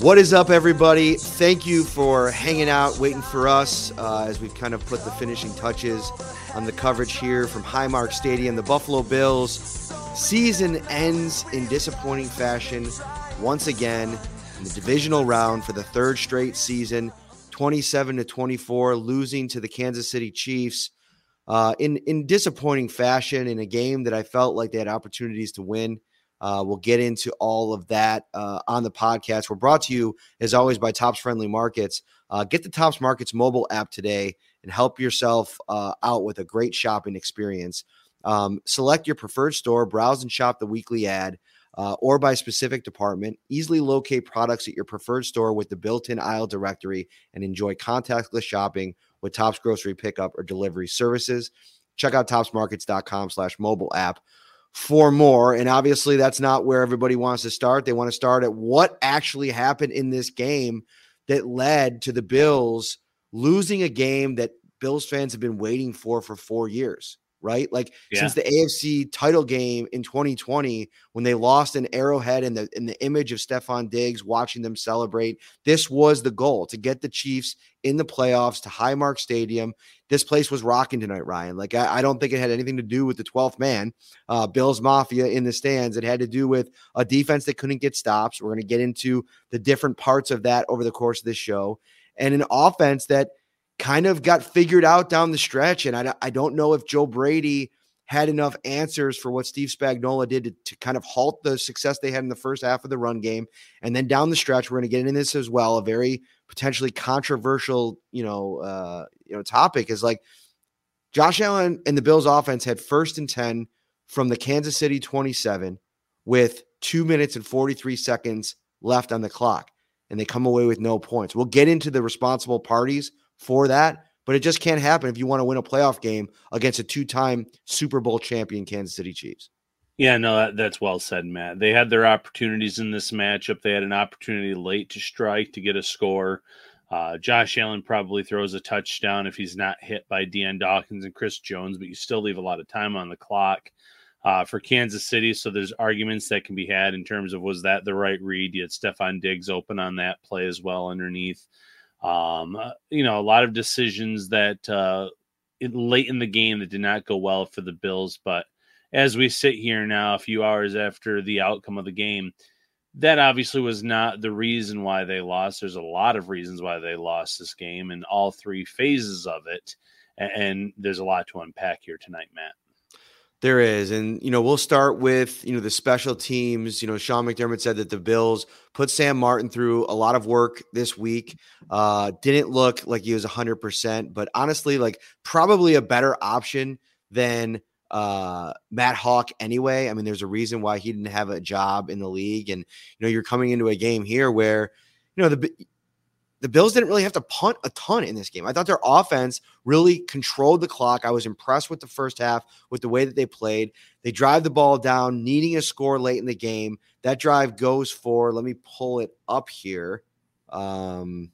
What is up, everybody? Thank you for hanging out, waiting for us uh, as we kind of put the finishing touches on the coverage here from Highmark Stadium. The Buffalo Bills season ends in disappointing fashion once again in the divisional round for the third straight season, 27 to 24, losing to the Kansas City Chiefs uh, in in disappointing fashion in a game that I felt like they had opportunities to win. Uh, we'll get into all of that uh, on the podcast. We're brought to you, as always, by Tops Friendly Markets. Uh, get the Tops Markets mobile app today and help yourself uh, out with a great shopping experience. Um, select your preferred store, browse and shop the weekly ad. Uh, or by specific department, easily locate products at your preferred store with the built in aisle directory and enjoy contactless shopping with Tops Grocery Pickup or Delivery Services. Check out topsmarkets.com slash mobile app for more. And obviously, that's not where everybody wants to start. They want to start at what actually happened in this game that led to the Bills losing a game that Bills fans have been waiting for for four years right? Like yeah. since the AFC title game in 2020, when they lost an arrowhead in the in the image of Stefon Diggs watching them celebrate, this was the goal to get the Chiefs in the playoffs to Highmark Stadium. This place was rocking tonight, Ryan. Like I, I don't think it had anything to do with the 12th man, uh, Bills Mafia in the stands. It had to do with a defense that couldn't get stops. We're going to get into the different parts of that over the course of this show, and an offense that kind of got figured out down the stretch. And I, I don't know if Joe Brady had enough answers for what Steve Spagnuolo did to, to, kind of halt the success they had in the first half of the run game. And then down the stretch, we're going to get into this as well. A very potentially controversial, you know, uh, you know, topic is like Josh Allen and the Bills offense had first and 10 from the Kansas City 27 with two minutes and 43 seconds left on the clock. And they come away with no points. We'll get into the responsible parties for that, but it just can't happen if you want to win a playoff game against a two-time Super Bowl champion Kansas City Chiefs. Yeah, no, that, that's well said, Matt. They had their opportunities in this matchup. They had an opportunity late to strike to get a score. Uh, Josh Allen probably throws a touchdown if he's not hit by Dion Dawkins and Chris Jones, but you still leave a lot of time on the clock uh, for Kansas City. So there's arguments that can be had in terms of was that the right read? You had Stefon Diggs open on that play as well underneath. Um, uh, you know, a lot of decisions that uh, late in the game that did not go well for the Bills. But as we sit here now, a few hours after the outcome of the game, that obviously was not the reason why they lost. There's a lot of reasons why they lost this game in all three phases of it. And there's a lot to unpack here tonight, Matt. There is. And, you know, we'll start with, you know, the special teams. You know, Sean McDermott said that the Bills put Sam Martin through a lot of work this week. Uh, didn't look like he was 100%, but honestly, like probably a better option than uh, Matt Hawk anyway. I mean, there's a reason why he didn't have a job in the league. And, you know, you're coming into a game here where, you know, the the Bills didn't really have to punt a ton in this game. I thought their offense really controlled the clock. I was impressed with the first half with the way that they played. They drive the ball down, needing a score late in the game. That drive goes for, let me pull it up here. Um,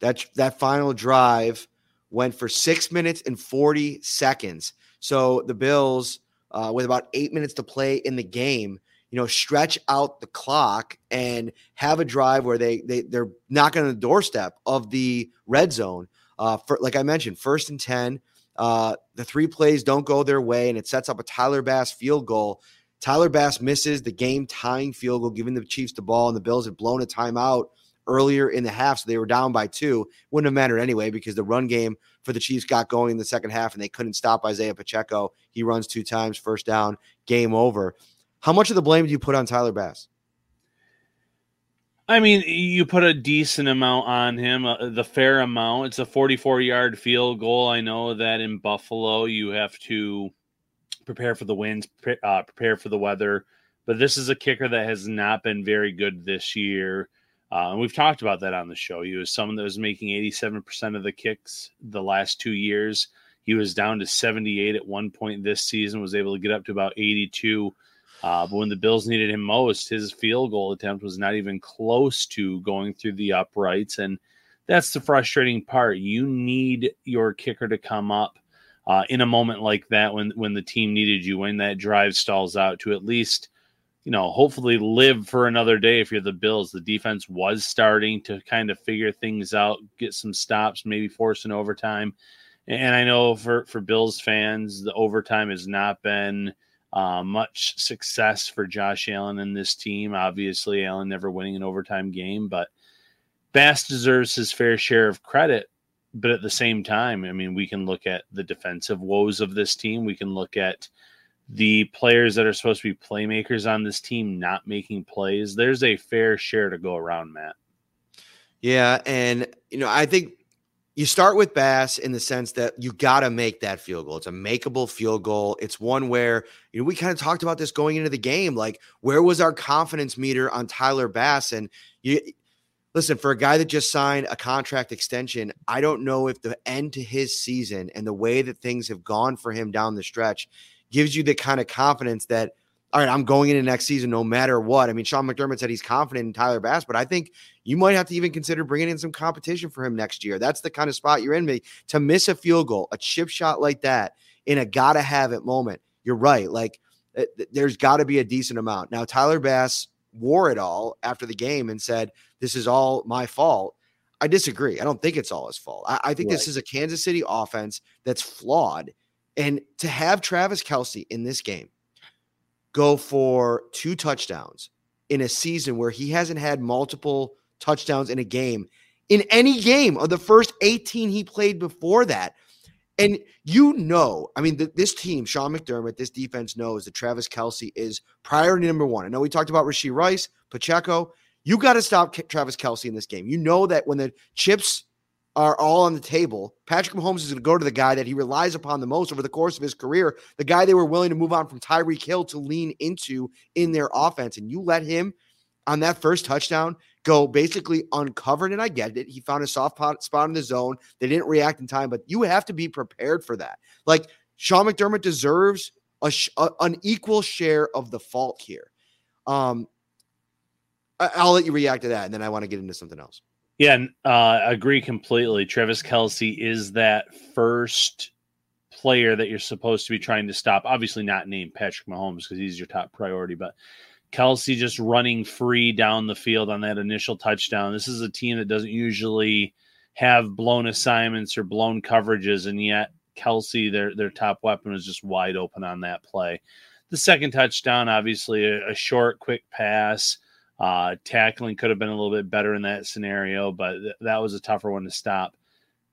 that, that final drive went for six minutes and 40 seconds. So the Bills, uh, with about eight minutes to play in the game, you know, stretch out the clock and have a drive where they they they're knocking on the doorstep of the red zone. Uh, for like I mentioned, first and ten. Uh, the three plays don't go their way, and it sets up a Tyler Bass field goal. Tyler Bass misses the game tying field goal, giving the Chiefs the ball, and the Bills had blown a timeout earlier in the half, so they were down by two. Wouldn't have mattered anyway because the run game for the Chiefs got going in the second half, and they couldn't stop Isaiah Pacheco. He runs two times, first down, game over. How much of the blame do you put on Tyler Bass? I mean, you put a decent amount on him, uh, the fair amount. It's a 44 yard field goal. I know that in Buffalo, you have to prepare for the winds, pre- uh, prepare for the weather, but this is a kicker that has not been very good this year. Uh, and we've talked about that on the show. He was someone that was making 87% of the kicks the last two years. He was down to 78 at one point this season, was able to get up to about 82. Uh, but when the Bills needed him most, his field goal attempt was not even close to going through the uprights. And that's the frustrating part. You need your kicker to come up uh, in a moment like that when, when the team needed you, when that drive stalls out to at least – you know, hopefully live for another day if you're the Bills. The defense was starting to kind of figure things out, get some stops, maybe force an overtime. And I know for, for Bills fans, the overtime has not been uh, much success for Josh Allen and this team. Obviously, Allen never winning an overtime game, but Bass deserves his fair share of credit. But at the same time, I mean, we can look at the defensive woes of this team. We can look at the players that are supposed to be playmakers on this team not making plays, there's a fair share to go around, Matt. Yeah, and you know, I think you start with Bass in the sense that you got to make that field goal. It's a makeable field goal. It's one where, you know, we kind of talked about this going into the game. Like, where was our confidence meter on Tyler Bass? And you listen, for a guy that just signed a contract extension, I don't know if the end to his season and the way that things have gone for him down the stretch gives you the kind of confidence that, all right, I'm going into next season no matter what. I mean, Sean McDermott said he's confident in Tyler Bass, but I think you might have to even consider bringing in some competition for him next year. That's the kind of spot you're in. Me to miss a field goal, a chip shot like that in a gotta have it moment. You're right. Like eh, there's got to be a decent amount. Now, Tyler Bass wore it all after the game and said, This is all my fault. I disagree. I don't think it's all his fault. I, I think right. this is a Kansas City offense that's flawed and to have Travis Kelce in this game go for two touchdowns in a season where he hasn't had multiple touchdowns in a game in any game of the first 18 he played before that. And you know, I mean, the, this team, Sean McDermott, this defense knows that Travis Kelce is priority number one. I know we talked about Rashee Rice, Pacheco. You got to stop Travis Kelce in this game. You know that when the chips are all on the table. Patrick Mahomes is going to go to the guy that he relies upon the most over the course of his career, the guy they were willing to move on from Tyreek Hill to lean into in their offense. And you let him on that first touchdown go basically uncovered. And I get it. He found a soft spot in the zone. They didn't react in time, but you have to be prepared for that. Like Sean McDermott deserves a, a an equal share of the fault here. Um, I, I'll let you react to that, and then I want to get into something else. Yeah, uh, agree completely. Travis Kelce is that first player that you're supposed to be trying to stop. Obviously, not named Patrick Mahomes because he's your top priority, but Kelce just running free down the field on that initial touchdown. This is a team that doesn't usually have blown assignments or blown coverages, and yet Kelce, their their top weapon, was just wide open on that play. The second touchdown, obviously, a, a short, quick pass uh, tackling could have been a little bit better in that scenario, but th- that was a tougher one to stop.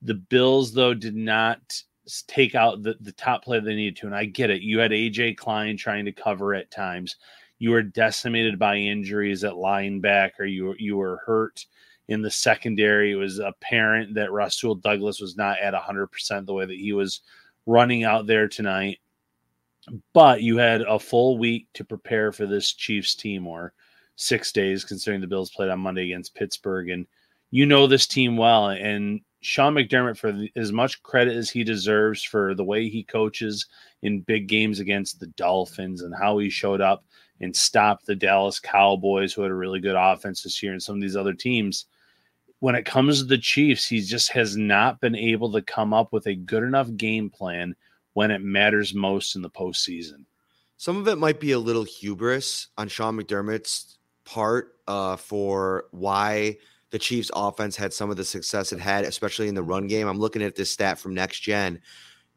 The Bills, though, did not take out the, the top play they needed to. And I get it. You had AJ Klein trying to cover at times. You were decimated by injuries at linebacker. You were, you were hurt in the secondary. It was apparent that Rasul Douglas was not at 100% the way that he was running out there tonight. But you had a full week to prepare for this Chiefs team, or – six days, considering the Bills played on Monday against Pittsburgh. And you know this team well. And Sean McDermott, for as much credit as he deserves for the way he coaches in big games against the Dolphins and how he showed up and stopped the Dallas Cowboys, who had a really good offense this year, and some of these other teams. When it comes to the Chiefs, he just has not been able to come up with a good enough game plan when it matters most in the postseason. Some of it might be a little hubris on Sean McDermott's part uh, for why the Chiefs offense had some of the success it had, especially in the run game. I'm looking at this stat from next gen.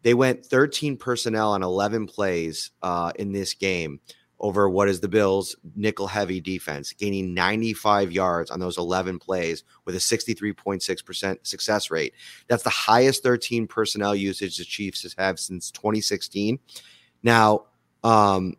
They went 13 personnel on 11 plays uh, in this game over what is the Bills' nickel heavy defense, gaining 95 yards on those 11 plays with a 63.6% success rate. That's the highest 13 personnel usage the Chiefs have since 2016. Now, um,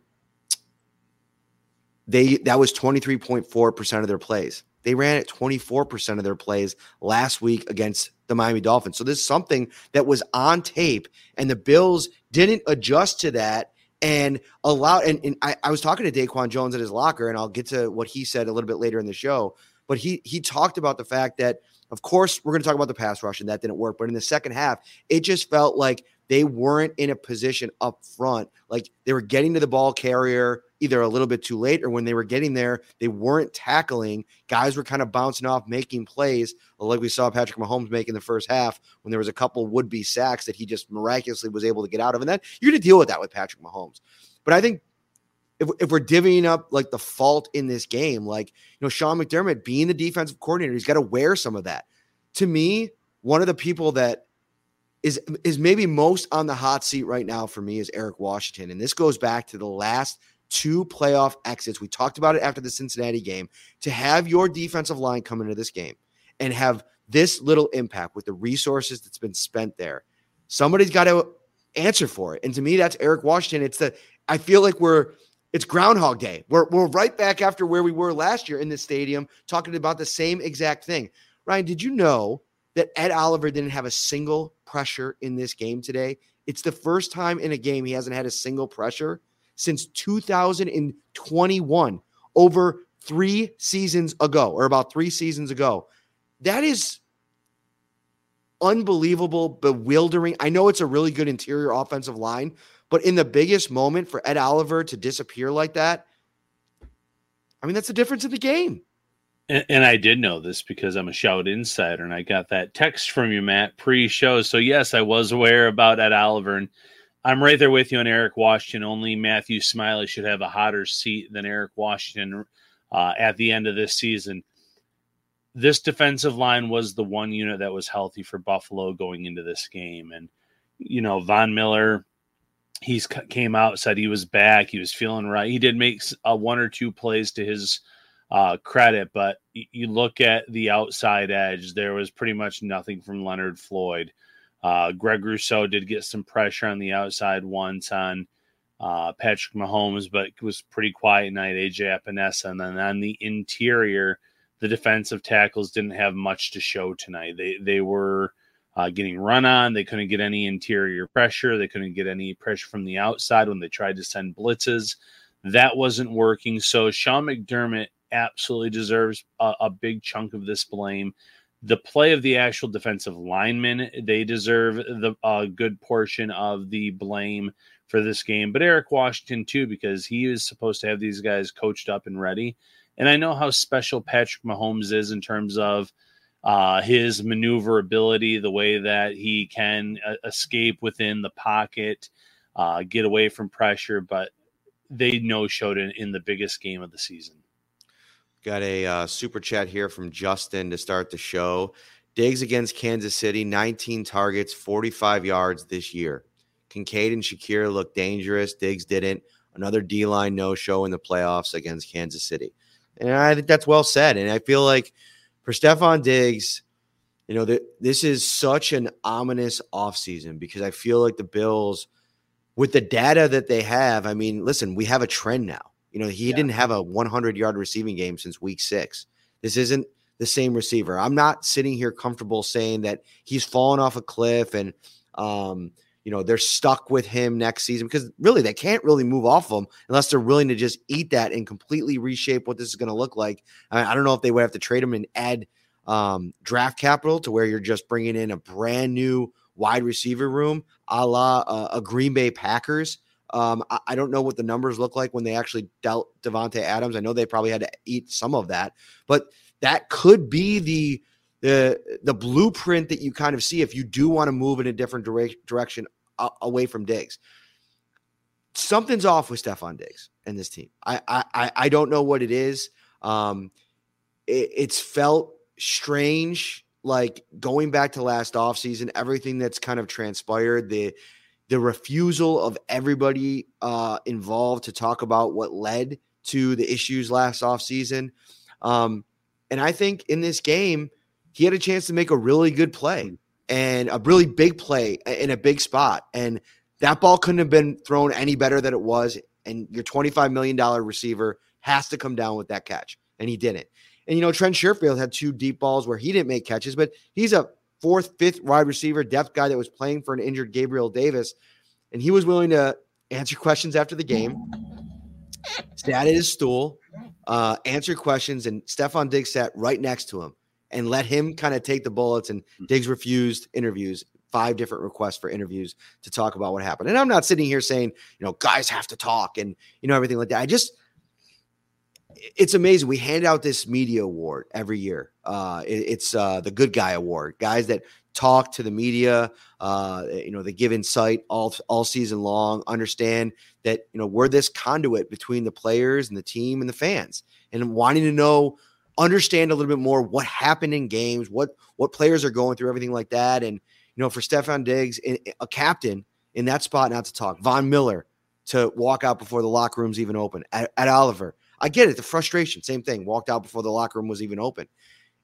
they that was 23.4% of their plays. They ran at 24% of their plays last week against the Miami Dolphins. So this is something that was on tape, and the Bills didn't adjust to that and allow. And, and I, I was talking to Daquan Jones at his locker, and I'll get to what he said a little bit later in the show. But he he talked about the fact that, of course, we're going to talk about the pass rush, and that didn't work. But in the second half, it just felt like they weren't in a position up front. Like they were getting to the ball carrier either a little bit too late or when they were getting there, they weren't tackling. Guys were kind of bouncing off, making plays, uh, like we saw Patrick Mahomes make in the first half when there was a couple would be sacks that he just miraculously was able to get out of. And then you're going to deal with that with Patrick Mahomes. But I think if, if we're divvying up like the fault in this game, like, you know, Sean McDermott being the defensive coordinator, he's got to wear some of that. To me, one of the people that is is maybe most on the hot seat right now for me is Eric Washington. And this goes back to the last two playoff exits. We talked about it after the Cincinnati game. To have your defensive line come into this game and have this little impact with the resources that's been spent there, somebody's got to answer for it. And to me, that's Eric Washington. It's the I feel like we're it's Groundhog Day. We're we're right back after where we were last year in the stadium, talking about the same exact thing. Ryan, did you know that Ed Oliver didn't have a single pressure in this game today? It's the first time in a game he hasn't had a single pressure since 2021, over three seasons ago, or about three seasons ago. That is unbelievable, bewildering. I know it's a really good interior offensive line, but in the biggest moment for Ed Oliver to disappear like that, I mean, that's the difference in the game. And, and, I did know this because I'm a shout insider, and I got that text from you, Matt, pre-show. So yes, I was aware about Ed Oliver, and I'm right there with you on Eric Washington. Only Matthew Smiley should have a hotter seat than Eric Washington uh, at the end of this season. This defensive line was the one unit that was healthy for Buffalo going into this game, and you know Von Miller, he's came out said he was back, he was feeling right. He did make a one or two plays to his uh, credit, but you look at the outside edge, there was pretty much nothing from Leonard Floyd. Uh, Greg Rousseau did get some pressure on the outside once on uh, Patrick Mahomes, but it was pretty quiet night. AJ Epenesa, and then on the interior, the defensive tackles didn't have much to show tonight. They they were uh, getting run on. They couldn't get any interior pressure. They couldn't get any pressure from the outside when they tried to send blitzes. That wasn't working. So Sean McDermott absolutely deserves a, a big chunk of this blame. The play of the actual defensive linemen, they deserve the a good portion of the blame for this game. But Eric Washington too, because he is supposed to have these guys coached up and ready. And I know how special Patrick Mahomes is in terms of uh, his maneuverability, the way that he can uh, escape within the pocket, uh, get away from pressure. But they no showed in, in the biggest game of the season. Got a uh, super chat here from Justin to start the show. Diggs against Kansas City, 19 targets, 45 yards this year. Kincaid and Shakir looked dangerous. Diggs didn't. Another D line no show in the playoffs against Kansas City. And I think that's well said. And I feel like for Stefon Diggs, you know, this is such an ominous offseason because I feel like the Bills, with the data that they have, I mean, listen, we have a trend now. You know, he yeah. didn't have a 100 yard receiving game since week six. This isn't the same receiver. I'm not sitting here comfortable saying that he's fallen off a cliff and, um, you know, they're stuck with him next season because really they can't really move off of him unless they're willing to just eat that and completely reshape what this is going to look like. I, I, don't know if they would have to trade him and add um, draft capital to where you're just bringing in a brand new wide receiver room a la uh, a Green Bay Packers um, I, I, don't know what the numbers look like when they actually dealt Davante Adams. I know they probably had to eat some of that, but that could be the the the blueprint that you kind of see if you do want to move in a different dire- direction uh, away from Diggs. Something's off with Stefon Diggs and this team. I I I don't know what it is. Um, it, it's felt strange, like going back to last offseason, everything that's kind of transpired. The the refusal of everybody uh, involved to talk about what led to the issues last offseason. Um, and I think in this game, he had a chance to make a really good play and a really big play in a big spot. And that ball couldn't have been thrown any better than it was. And your $25 million receiver has to come down with that catch. And he didn't. And, you know, Trent Sherfield had two deep balls where he didn't make catches, but he's a fourth, fifth wide receiver, depth guy that was playing for an injured Gabriel Davis. And he was willing to answer questions after the game, sat at his stool, uh, answer questions, and Stefon Diggs sat right next to him and let him kind of take the bullets. And Diggs refused interviews, five different requests for interviews to talk about what happened. And I'm not sitting here saying, you know, guys have to talk and, you know, everything like that. I just, it's amazing. We hand out this media award every year. Uh, it, it's uh, the good guy award. Guys that talk to the media, uh, you know, they give insight all all season long. Understand that you know we're this conduit between the players and the team and the fans, and wanting to know, understand a little bit more what happened in games, what what players are going through, everything like that. And you know, for Stefon Diggs, a captain in that spot, not to talk. Von Miller to walk out before the locker room's even open. At, Ed Oliver I get it. The frustration, same thing. Walked out before the locker room was even open.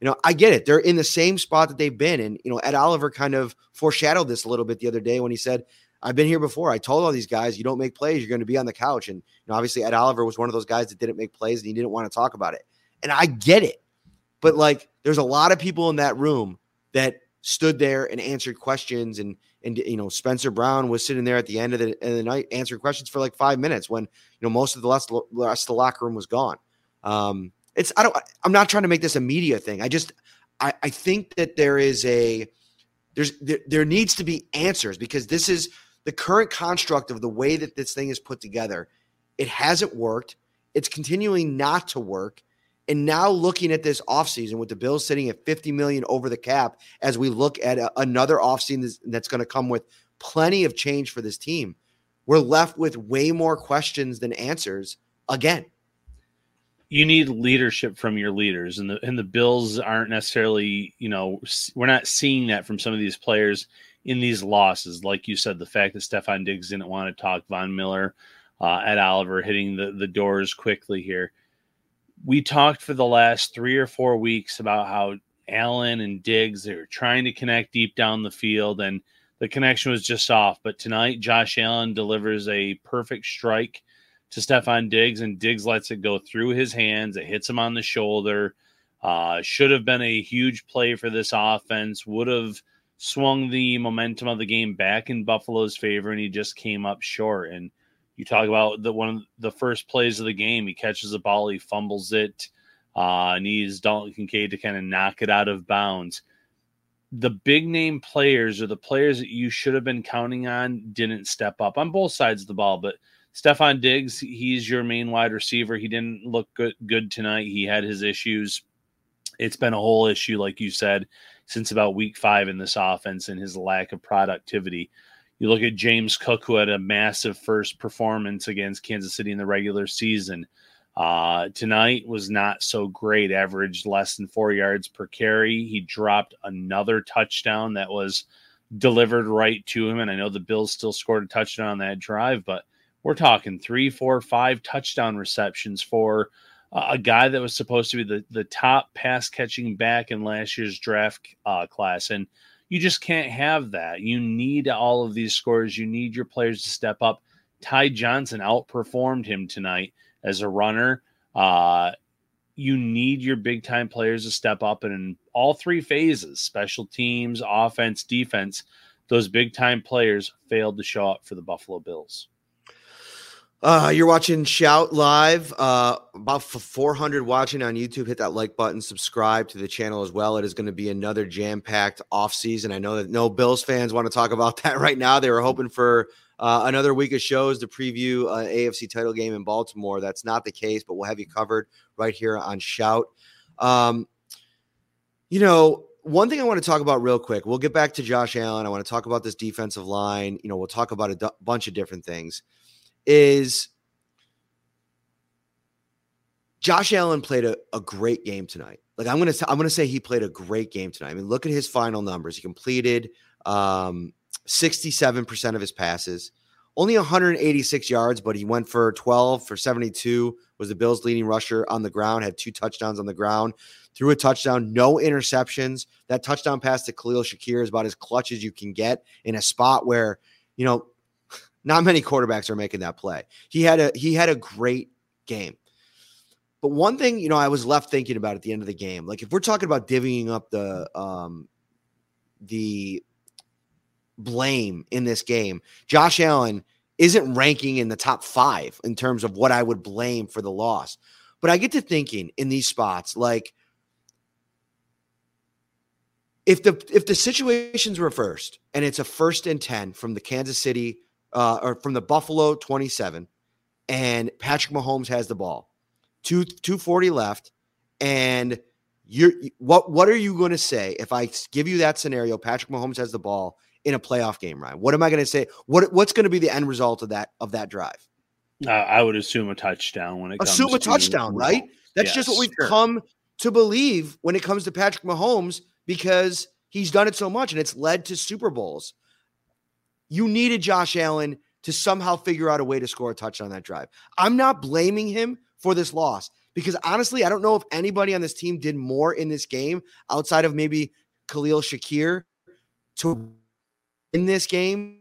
You know, I get it. They're in the same spot that they've been. And, you know, Ed Oliver kind of foreshadowed this a little bit the other day when he said, I've been here before. I told all these guys, you don't make plays, you're going to be on the couch. And, you know, obviously Ed Oliver was one of those guys that didn't make plays and he didn't want to talk about it. And I get it. But like, there's a lot of people in that room that stood there and answered questions and and you know Spencer Brown was sitting there at the end of the, of the night answering questions for like five minutes when you know most of the last of the locker room was gone. Um, it's I don't I'm not trying to make this a media thing. I just I, I think that there is a there's there, there needs to be answers because this is the current construct of the way that this thing is put together. It hasn't worked. It's continuing not to work. And now looking at this offseason with the Bills sitting at 50 million over the cap as we look at a, another offseason that's going to come with plenty of change for this team, we're left with way more questions than answers again. You need leadership from your leaders and the and the bills aren't necessarily you know we're not seeing that from some of these players in these losses. Like you said the fact that Stefon Diggs didn't want to talk Von Miller uh, Ed Oliver hitting the the doors quickly here we talked for the last 3 or 4 weeks about how Allen and Diggs they were trying to connect deep down the field and the connection was just off but tonight Josh Allen delivers a perfect strike to Stefon Diggs, and Diggs lets it go through his hands. It hits him on the shoulder. Uh, should have been a huge play for this offense. Would have swung the momentum of the game back in Buffalo's favor, and he just came up short. And you talk about the one of the first plays of the game. He catches the ball, he fumbles it, uh, needs Dalton Kincaid to kind of knock it out of bounds. The big name players or the players that you should have been counting on didn't step up on both sides of the ball, but Stefon Diggs, he's your main wide receiver. He didn't look good good tonight. He had his issues. It's been a whole issue, like you said, since about week five in this offense and his lack of productivity. You look at James Cook, who had a massive first performance against Kansas City in the regular season. Uh, tonight was not so great, averaged less than four yards per carry. He dropped another touchdown that was delivered right to him. And I know the Bills still scored a touchdown on that drive, but we're talking three, four, five touchdown receptions for a guy that was supposed to be the, the top pass catching back in last year's draft uh, class. And you just can't have that. You need all of these scores. You need your players to step up. Ty Johnson outperformed him tonight as a runner. Uh, you need your big time players to step up and in all three phases special teams, offense, defense. Those big time players failed to show up for the Buffalo Bills. Uh, you're watching Shout Live. Uh, about 400 watching on YouTube. Hit that like button, subscribe to the channel as well. It is going to be another jam packed off season. I know that no Bills fans want to talk about that right now. They were hoping for uh, another week of shows to preview an AFC title game in Baltimore. That's not the case, but we'll have you covered right here on Shout. Um, you know, one thing I want to talk about real quick. We'll get back to Josh Allen. I want to talk about this defensive line. You know, we'll talk about a d- bunch of different things is Josh Allen played a, a great game tonight. Like I'm gonna I'm gonna say he played a great game tonight. I mean, look at his final numbers. He completed um, 67% of his passes, only 186 yards, but he went for 12 for 72. Was the Bills' leading rusher on the ground? Had two touchdowns on the ground, threw a touchdown, no interceptions. That touchdown pass to Khalil Shakir is about as clutch as you can get in a spot where you know not many quarterbacks are making that play. He had a he had a great game. But one thing, you know, I was left thinking about at the end of the game, like if we're talking about divvying up the um the blame in this game, Josh Allen isn't ranking in the top five in terms of what I would blame for the loss. But I get to thinking in these spots, like if the if the situation's reversed and it's a first and 10 from the Kansas City uh, or from the Buffalo 27 and Patrick Mahomes has the ball. Two 240 left and you're what what are you going to say if I give you that scenario Patrick Mahomes has the ball in a playoff game, Ryan? What am I going to say? What what's going to be the end result of that of that drive? Uh, I would assume a touchdown when it assume a touchdown, right? That's yes, just what we've sure. come to believe when it comes to Patrick Mahomes because he's done it so much and it's led to Super Bowls. You needed Josh Allen to somehow figure out a way to score a touchdown on that drive. I'm not blaming him for this loss because honestly, I don't know if anybody on this team did more in this game outside of maybe Khalil Shakir to in this game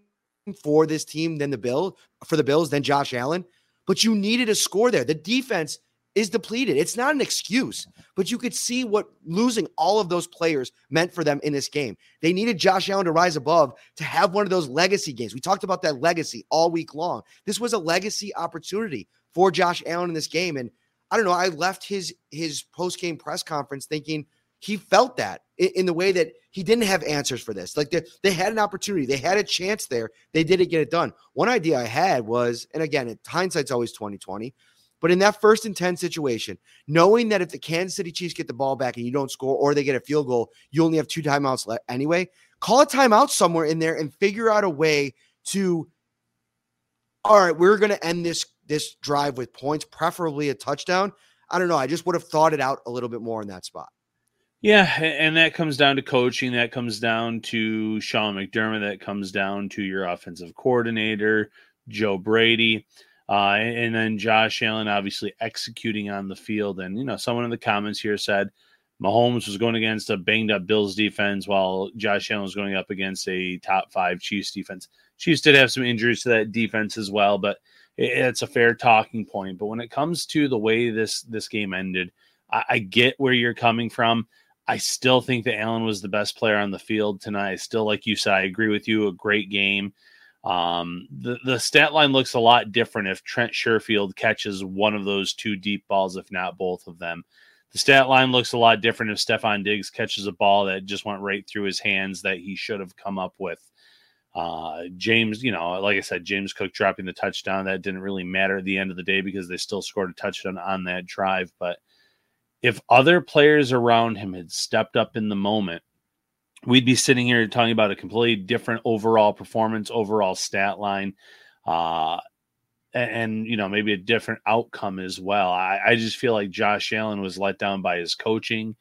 for this team than the Bill for the Bills than Josh Allen. But you needed a score there. The defense is depleted. It's not an excuse, but you could see what losing all of those players meant for them in this game. They needed Josh Allen to rise above to have one of those legacy games. We talked about that legacy all week long. This was a legacy opportunity for Josh Allen in this game. And I don't know, I left his his post-game press conference thinking he felt that in, the way that he didn't have answers for this. Like they, they had an opportunity, they had a chance there. They didn't get it done. One idea I had was, and again, hindsight's always 2020 but in that first and 10 situation, knowing that if the Kansas City Chiefs get the ball back and you don't score or they get a field goal, you only have two timeouts left anyway, call a timeout somewhere in there and figure out a way to all right, we're going to end this this drive with points, preferably a touchdown. I don't know. I just would have thought it out a little bit more in that spot. Yeah, and that comes down to coaching. That comes down to Sean McDermott. That comes down to your offensive coordinator, Joe Brady. Uh, and then Josh Allen obviously executing on the field. And, you know, someone in the comments here said Mahomes was going against a banged up Bills defense while Josh Allen was going up against a top five Chiefs defense. Chiefs did have some injuries to that defense as well, but it's a fair talking point. But when it comes to the way this this game ended, I, I get where you're coming from. I still think that Allen was the best player on the field tonight. Still, like you said, I agree with you. A great game. Um, the the stat line looks a lot different if Trent Sherfield catches one of those two deep balls, if not both of them. The stat line looks a lot different if Stefon Diggs catches a ball that just went right through his hands that he should have come up with. Uh, James, you know, like I said, James Cook dropping the touchdown that didn't really matter at the end of the day because they still scored a touchdown on that drive. But if other players around him had stepped up in the moment, we'd be sitting here talking about a completely different overall performance, overall stat line, uh, and, and, you know maybe a different outcome as well. I, I, just feel like Josh Allen was let down by his coaching,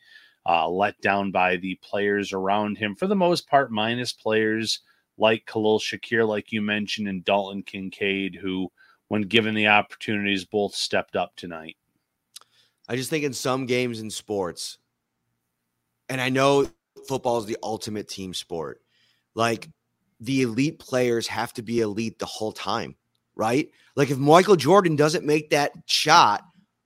uh, let down by the players around him for the most part, minus players like Khalil Shakir, like you mentioned, and Dalton Kincaid, who, when given the opportunities, both stepped up tonight. I just think in some games in sports, and I know football is the ultimate team sport. Like the elite players have to be elite the whole time, right? Like if Michael Jordan doesn't make that shot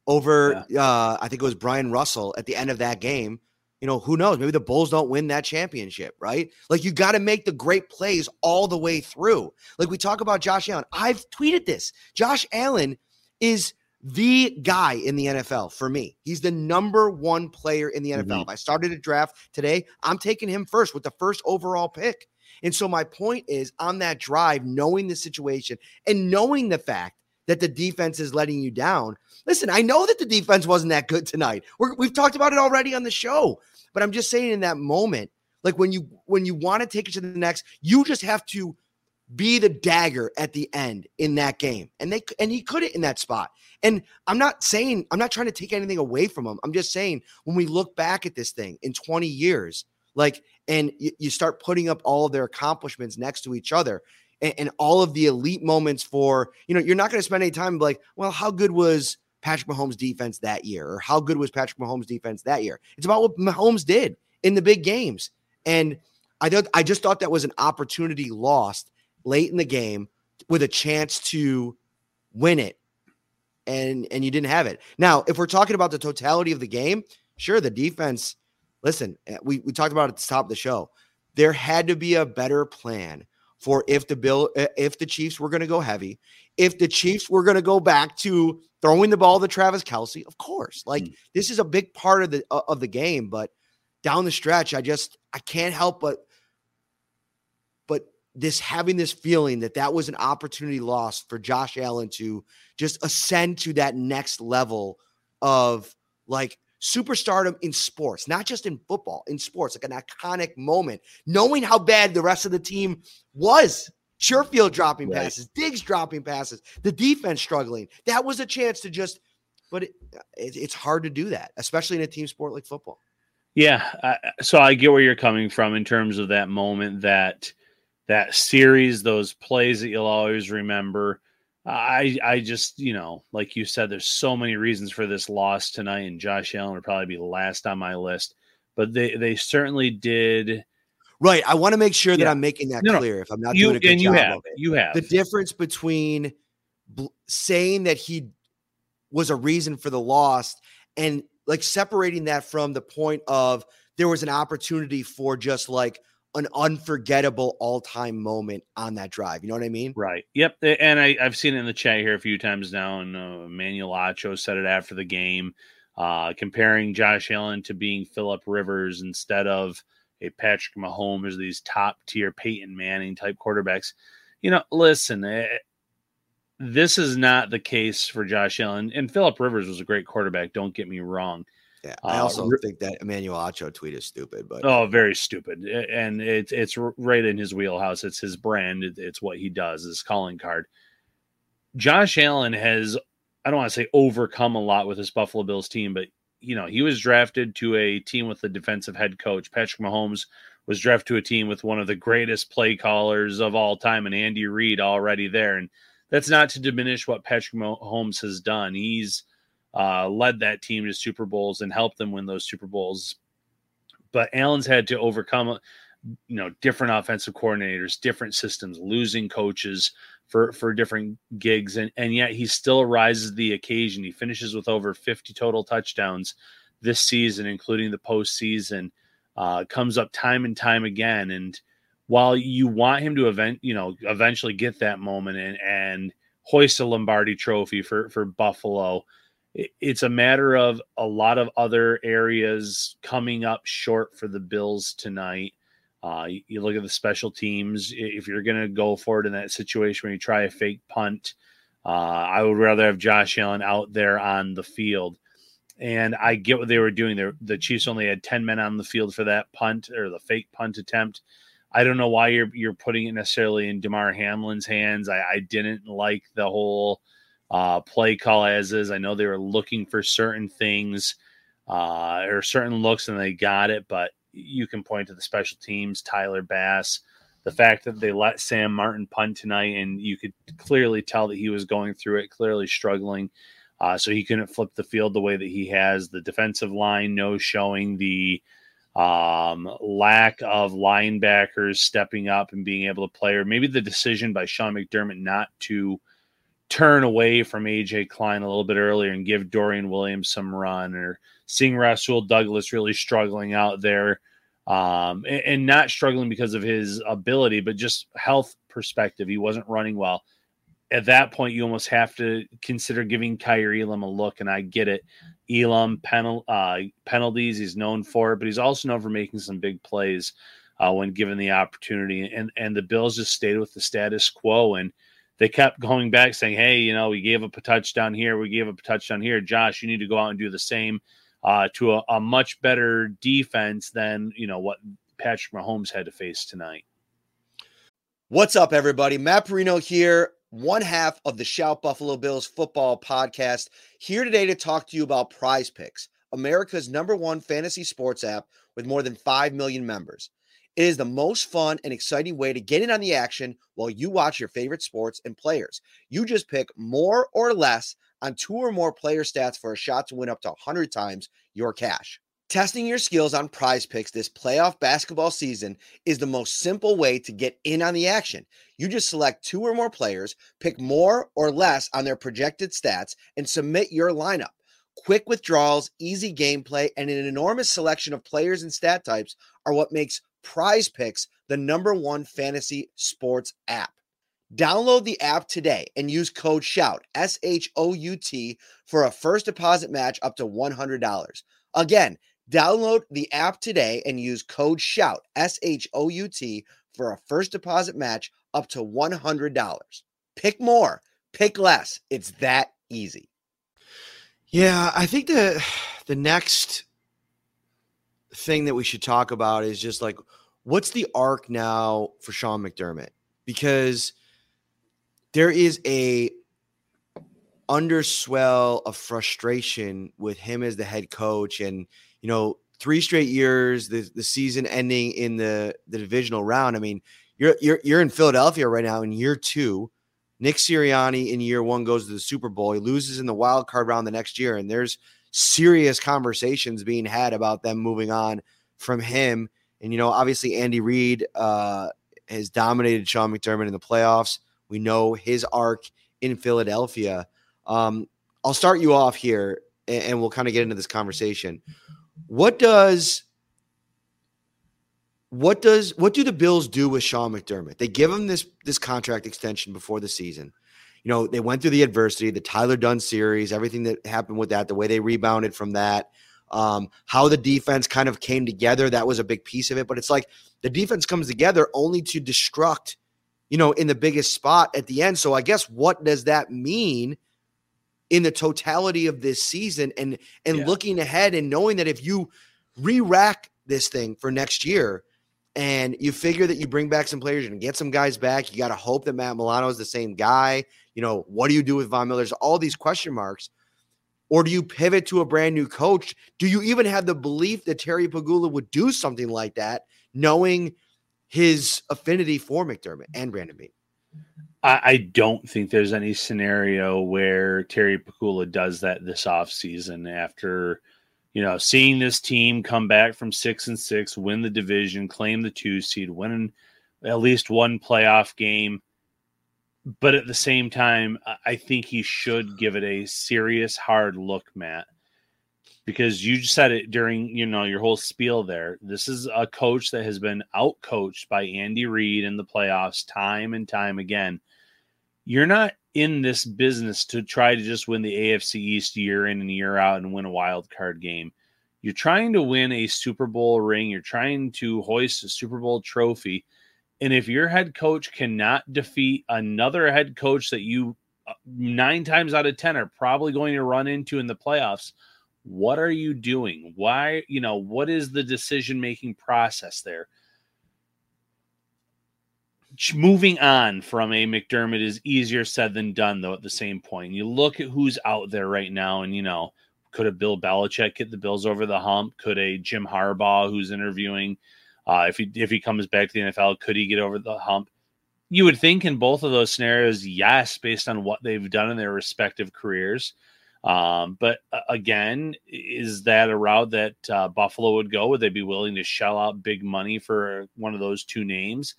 over, yeah. uh, I think it was Bryon Russell at the end of that game, you know, who knows? Maybe the Bulls don't win that championship, right? Like you got to make the great plays all the way through. Like we talk about Josh Allen. I've tweeted this. Josh Allen is the guy in the NFL for me. He's the number one player in the NFL. Mm-hmm. If I started a draft today, I'm taking him first with the first overall pick. And so my point is on that drive, knowing the situation and knowing the fact that the defense is letting you down. Listen, I know that the defense wasn't that good tonight. we have talked about it already on the show, but I'm just saying in that moment, like when you when you want to take it to the next, you just have to be the dagger at the end in that game. And they and he could it in that spot. And I'm not saying I'm not trying to take anything away from him. I'm just saying when we look back at this thing in 20 years, like and you, you start putting up all of their accomplishments next to each other and, and all of the elite moments for, you know, you're not going to spend any time like, well, how good was Patrick Mahomes defense that year? Or how good was Patrick Mahomes defense that year? It's about what Mahomes did in the big games. And I thought I just thought that was an opportunity lost late in the game with a chance to win it and and you didn't have it. Now, if we're talking about the totality of the game, sure the defense listen, eh, we we talked about at the top of the show. There had to be a better plan for if the bill if the Chiefs were going to go heavy, if the Chiefs were going to go back to throwing the ball to Travis Kelce. of course. Like mm. this is a big part of the of the game, but down the stretch, I just I can't help but this having this feeling that that was an opportunity lost for Josh Allen to just ascend to that next level of like superstardom in sports, not just in football, in sports, like an iconic moment, knowing how bad the rest of the team was. Sherfield dropping right. passes, Diggs dropping passes, the defense struggling. That was a chance to just, but it, it, it's hard to do that, especially in a team sport like football. Yeah, so I get where you're coming from in terms of that moment, that that series, those plays that you'll always remember. I I just you know, like you said, there's so many reasons for this loss tonight, and Josh Allen would probably be last on my list. But they they certainly did. Right. I want to make sure that I'm making that no, clear. No. If I'm not you, doing a good and you job have, of it, you have the difference between bl- saying that he was a reason for the loss and like separating that from the point of there was an opportunity for just like an unforgettable all-time moment on that drive. You know what I mean? Right. Yep. And I, have seen it in the chat here a few times now, and uh, Emmanuel Acho said it after the game, uh, comparing Josh Allen to being Philip Rivers instead of a Patrick Mahomes, these top-tier Peyton Manning type quarterbacks. You know, listen, eh, this is not the case for Josh Allen. And Philip Rivers was a great quarterback. Don't get me wrong. Yeah, I uh, also uh, think that Emmanuel Acho tweet is stupid, but oh, very stupid, and it's it's right in his wheelhouse. It's his brand. It's what he does. His calling card. Josh Allen has, I don't want to say overcome a lot with this Buffalo Bills team, but you know he was drafted to a team with a defensive head coach. Patrick Mahomes was drafted to a team with one of the greatest play callers of all time, and Andy Reid already there. And that's not to diminish what Patrick Mahomes has done. He's uh, led that team to Super Bowls and helped them win those Super Bowls. But Allen's had to overcome, you know, different offensive coordinators, different systems, losing coaches for for different gigs, and and yet he still rises the occasion. He finishes with over 50 total touchdowns this season, including the postseason. Uh, comes up time and time again, and while you want him to event, you know, eventually get that moment and and hoist a Lombardi Trophy for for Buffalo it's a matter of a lot of other areas coming up short for the Bills tonight. Uh, you look at the special teams. If you're going to go for it in that situation where you try a fake punt, uh, I would rather have Josh Allen out there on the field. And I get what they were doing there. The Chiefs only had 10 men on the field for that punt or the fake punt attempt. I don't know why you're you're putting it necessarily in Damar Hamlin's hands. I, I didn't like the whole uh, play call as is. I know they were looking for certain things uh, or certain looks and they got it, but you can point to the special teams, Tyler Bass, the fact that they let Sam Martin punt tonight, and you could clearly tell that he was going through it, clearly struggling. Uh, so he couldn't flip the field the way that he has. The defensive line no showing the um, lack of linebackers stepping up and being able to play, or maybe the decision by Sean McDermott not to turn away from AJ Klein a little bit earlier and give Dorian Williams some run, or seeing Rasul Douglas really struggling out there, um, and, and, not struggling because of his ability, but just health perspective. He wasn't running well. At that point, you almost have to consider giving Kaiir Elam a look, and I get it. Elam penal, uh, penalties, he's known for it, but he's also known for making some big plays uh, when given the opportunity. And and the Bills just stayed with the status quo and – they kept going back saying, "Hey, you know, we gave up a touchdown here, we gave up a touchdown here. Josh, you need to go out and do the same uh, to a, a much better defense than you know what Patrick Mahomes had to face tonight." What's up, everybody? Matt Parrino here, one half of the Shout Buffalo Bills football podcast, here today to talk to you about Prize Picks, America's number one fantasy sports app with more than 5 million members. It is the most fun and exciting way to get in on the action while you watch your favorite sports and players. You just pick more or less on two or more player stats for a shot to win up to 100 times your cash. Testing your skills on prize picks this playoff basketball season is the most simple way to get in on the action. You just select two or more players, pick more or less on their projected stats, and submit your lineup. Quick withdrawals, easy gameplay, and an enormous selection of players and stat types are what makes Prize Picks, the number one fantasy sports app. Download the app today and use code SHOUT, S H O U T, for a first deposit match up to $100. Again, download the app today and use code SHOUT, S H O U T, for a first deposit match up to $100. Pick more, pick less. It's that easy. Yeah, I think the the next thing that we should talk about is just like what's the arc now for Sean McDermott? Because there is a underswell of frustration with him as the head coach and you know three straight years the, the season ending in the the divisional round. I mean you're you're you're in philadelphia right now in year two. Nick sirianni in year one goes to the super bowl. He loses in the wild card round the next year and there's serious conversations being had about them moving on from him and you know obviously andy reid uh, has dominated sean mcdermott in the playoffs we know his arc in Philadelphia. Um, I'll start you off here and, and we'll kind of get into this conversation. What does what does what do the Bills do with Sean McDermott? They give him this this contract extension before the season. You know, they went through the adversity, the Tyler Dunn series, everything that happened with that, the way they rebounded from that, um, how the defense kind of came together. That was a big piece of it. But it's like the defense comes together only to destruct you know, in the biggest spot at the end. So I guess what does that mean in the totality of this season and and yeah. looking ahead and knowing that if you re-rack this thing for next year and you figure that you bring back some players and get some guys back, you got to hope that Matt Milano is the same guy. You know, what do you do with Von Miller? There's all these question marks. Or do you pivot to a brand new coach? Do you even have the belief that Terry Pegula would do something like that, knowing – his affinity for McDermott and Brandon Beane. I, I don't think there's any scenario where Terry Pegula does that this offseason after, you know, seeing this team come back from six and six, win the division, claim the two seed, win at least one playoff game. But at the same time, I think he should give it a serious, hard look, Matt because you said it during you know your whole spiel there. This is a coach that has been outcoached by Andy Reid in the playoffs time and time again. You're not in this business to try to just win the AFC East year in and year out and win a wild card game. You're trying to win a Super Bowl ring. You're trying to hoist a Super Bowl trophy. And if your head coach cannot defeat another head coach that you uh, nine times out of 10 are probably going to run into in the playoffs, what are you doing? Why, you know, what is the decision making process there? Moving on from a McDermott is easier said than done, though, at the same point. You look at who's out there right now, and, you know, could a Bill Belichick get the Bills over the hump? Could a Jim Harbaugh, who's interviewing, uh, if he if he comes back to the NFL, could he get over the hump? You would think in both of those scenarios, yes, based on what they've done in their respective careers. Um, but uh, again, is that a route that uh, Buffalo would go? Would they be willing to shell out big money for one of those two names?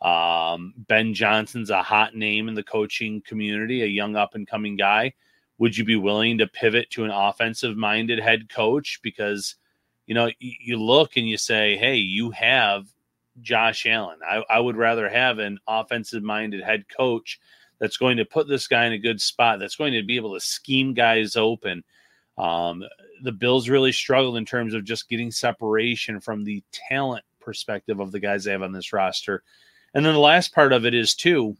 Um, ben Johnson's a hot name in the coaching community, a young up and coming guy. Would you be willing to pivot to an offensive minded head coach? Because, you know, you look and you say, hey, you have Josh Allen. I, I would rather have an offensive minded head coach that's going to put this guy in a good spot, that's going to be able to scheme guys open. Um, the Bills really struggled in terms of just getting separation from the talent perspective of the guys they have on this roster. And then the last part of it is too,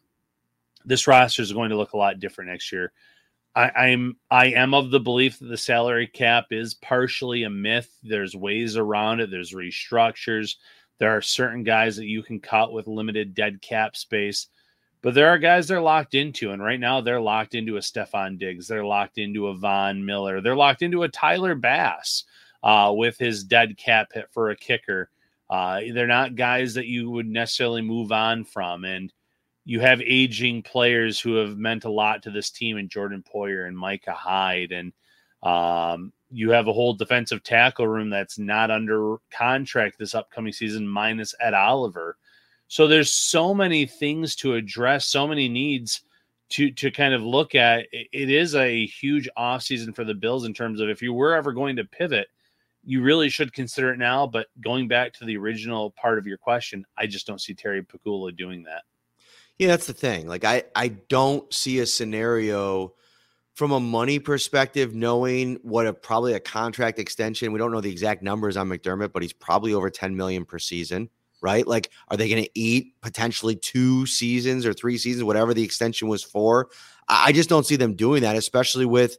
this roster is going to look a lot different next year. I, I'm I am of the belief that the salary cap is partially a myth. There's ways around it. There's restructures. There are certain guys that you can cut with limited dead cap space. But there are guys they're locked into, and right now they're locked into a Stefon Diggs, they're locked into a Von Miller, they're locked into a Tyler Bass uh, with his dead cap hit for a kicker. Uh, they're not guys that you would necessarily move on from, and you have aging players who have meant a lot to this team, and Jordan Poyer and Micah Hyde, and um, you have a whole defensive tackle room that's not under contract this upcoming season, minus Ed Oliver. So there's so many things to address, so many needs to to kind of look at. It is a huge offseason for the Bills in terms of if you were ever going to pivot, you really should consider it now. But going back to the original part of your question, I just don't see Terry Pegula doing that. Yeah, that's the thing. Like I I don't see a scenario from a money perspective, knowing what a probably a contract extension. We don't know the exact numbers on McDermott, but he's probably over 10 million per season, right? Like, are they going to eat potentially two seasons or three seasons, whatever the extension was for? I just don't see them doing that, especially with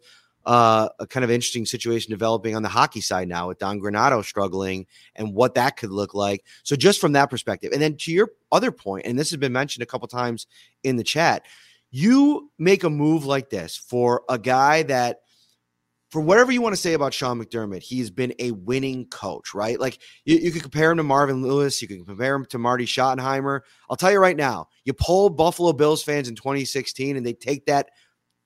uh, a kind of interesting situation developing on the hockey side now with Don Granato struggling and what that could look like. So just from that perspective, and then to your other point, and this has been mentioned a couple times in the chat, you make a move like this for a guy that for whatever you want to say about Sean McDermott, he's been a winning coach, right? Like you, you could compare him to Marvin Lewis, you can compare him to Marty Schottenheimer. I'll tell you right now, you poll Buffalo Bills fans in 2016 and they take that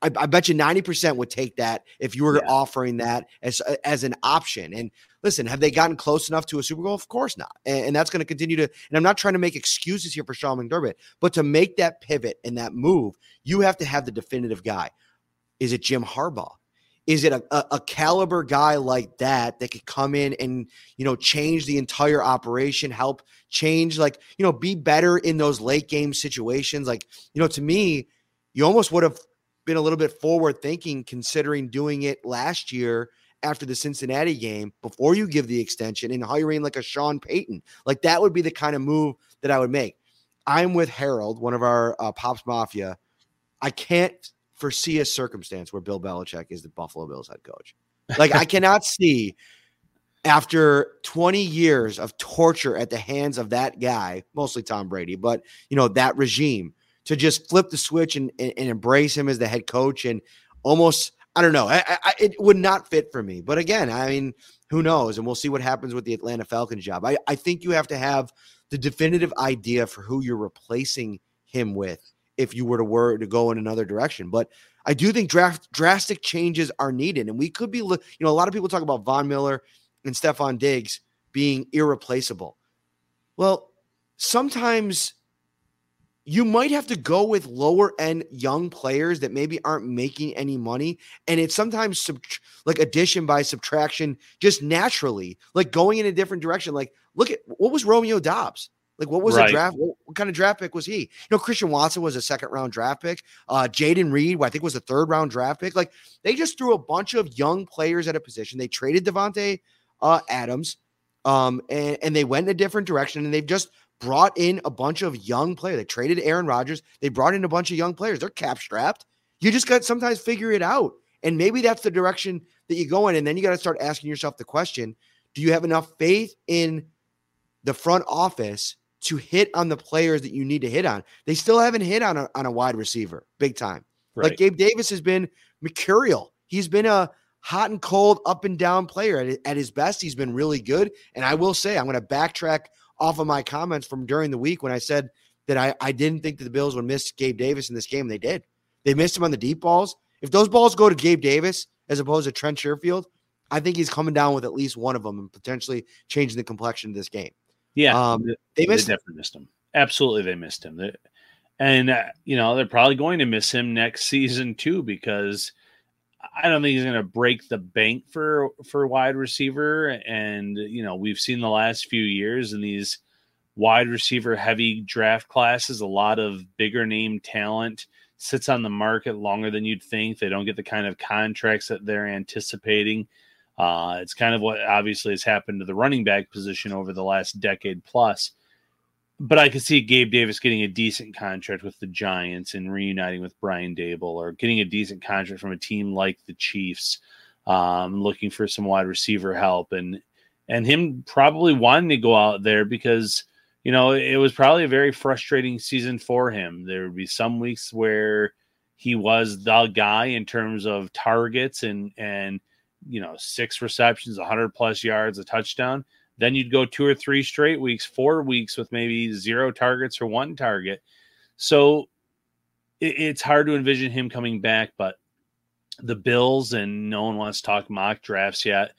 I, I bet you 90% would take that if you were yeah. offering that as uh, as an option. And listen, have they gotten close enough to a Super Bowl? Of course not. And, and that's going to continue to, and I'm not trying to make excuses here for Sean McDermott, but to make that pivot and that move, you have to have the definitive guy. Is it Jim Harbaugh? Is it a, a, a, caliber guy like that that could come in and you know change the entire operation, help change like you know be better in those late game situations? Like you know, to me, you almost would have been a little bit forward thinking considering doing it last year after the Cincinnati game before you give the extension and hiring like a Sean Payton. Like that would be the kind of move that I would make. I'm with Harold, one of our uh, Pops Mafia. I can't foresee a circumstance where Bill Belichick is the Buffalo Bills head coach. Like I cannot see after 20 years of torture at the hands of that guy, mostly Tom Brady, but you know that regime to just flip the switch and, and, and embrace him as the head coach and almost I don't know. I, I, it would not fit for me. But again, I mean, who knows? And we'll see what happens with the Atlanta Falcons job. I, I think you have to have the definitive idea for who you're replacing him with if you were to were to go in another direction. But I do think draft drastic changes are needed, and we could be. You know, a lot of people talk about Von Miller and Stefon Diggs being irreplaceable. Well, sometimes you might have to go with lower end young players that maybe aren't making any money. And it's sometimes sub- like addition by subtraction, just naturally, like going in a different direction. Like, look at what was Romeo Doubs? Like, what was right. a draft? What, what, kind of draft pick was he? You know, Christian Watson was a second round draft pick. Uh, Jayden Reed, I think was a third round draft pick. Like, they just threw a bunch of young players at a position. They traded Davante uh, Adams, um, and, and they went in a different direction, and they've just brought in a bunch of young players. They traded Aaron Rodgers. They brought in a bunch of young players. They're cap strapped. You just got to sometimes figure it out. And maybe that's the direction that you go in. And then you got to start asking yourself the question do you have enough faith in the front office to hit on the players that you need to hit on? They still haven't hit on a, on a wide receiver big time. Right. Like Gabe Davis has been mercurial. He's been a hot and cold, up and down player. At, at his best, he's been really good. And I will say, I'm going to backtrack off of my comments from during the week when I said that I, I didn't think that the Bills would miss Gabe Davis in this game. They did. They missed him on the deep balls. If those balls go to Gabe Davis as opposed to Trent Sherfield, I think he's coming down with at least one of them and potentially changing the complexion of this game. Yeah, um, they, missed they definitely missed him. Absolutely, they missed him. They, and uh, you know they're probably going to miss him next season too because I don't think he's going to break the bank for for wide receiver. And you know, we've seen the last few years in these wide receiver heavy draft classes, a lot of bigger name talent sits on the market longer than you'd think. They don't get the kind of contracts that they're anticipating. Uh, it's kind of what obviously has happened to the running back position over the last decade plus but I could see Gabe Davis getting a decent contract with the Giants and reuniting with Brian Daboll or getting a decent contract from a team like the Chiefs, um, looking for some wide receiver help, and and him probably wanting to go out there because you know it was probably a very frustrating season for him. There would be some weeks where he was the guy in terms of targets and and you know six receptions, 100 plus yards, a touchdown then you'd go two or three straight weeks, four weeks with maybe zero targets or one target. So it, it's hard to envision him coming back, but the Bills and no one wants to talk mock drafts yet.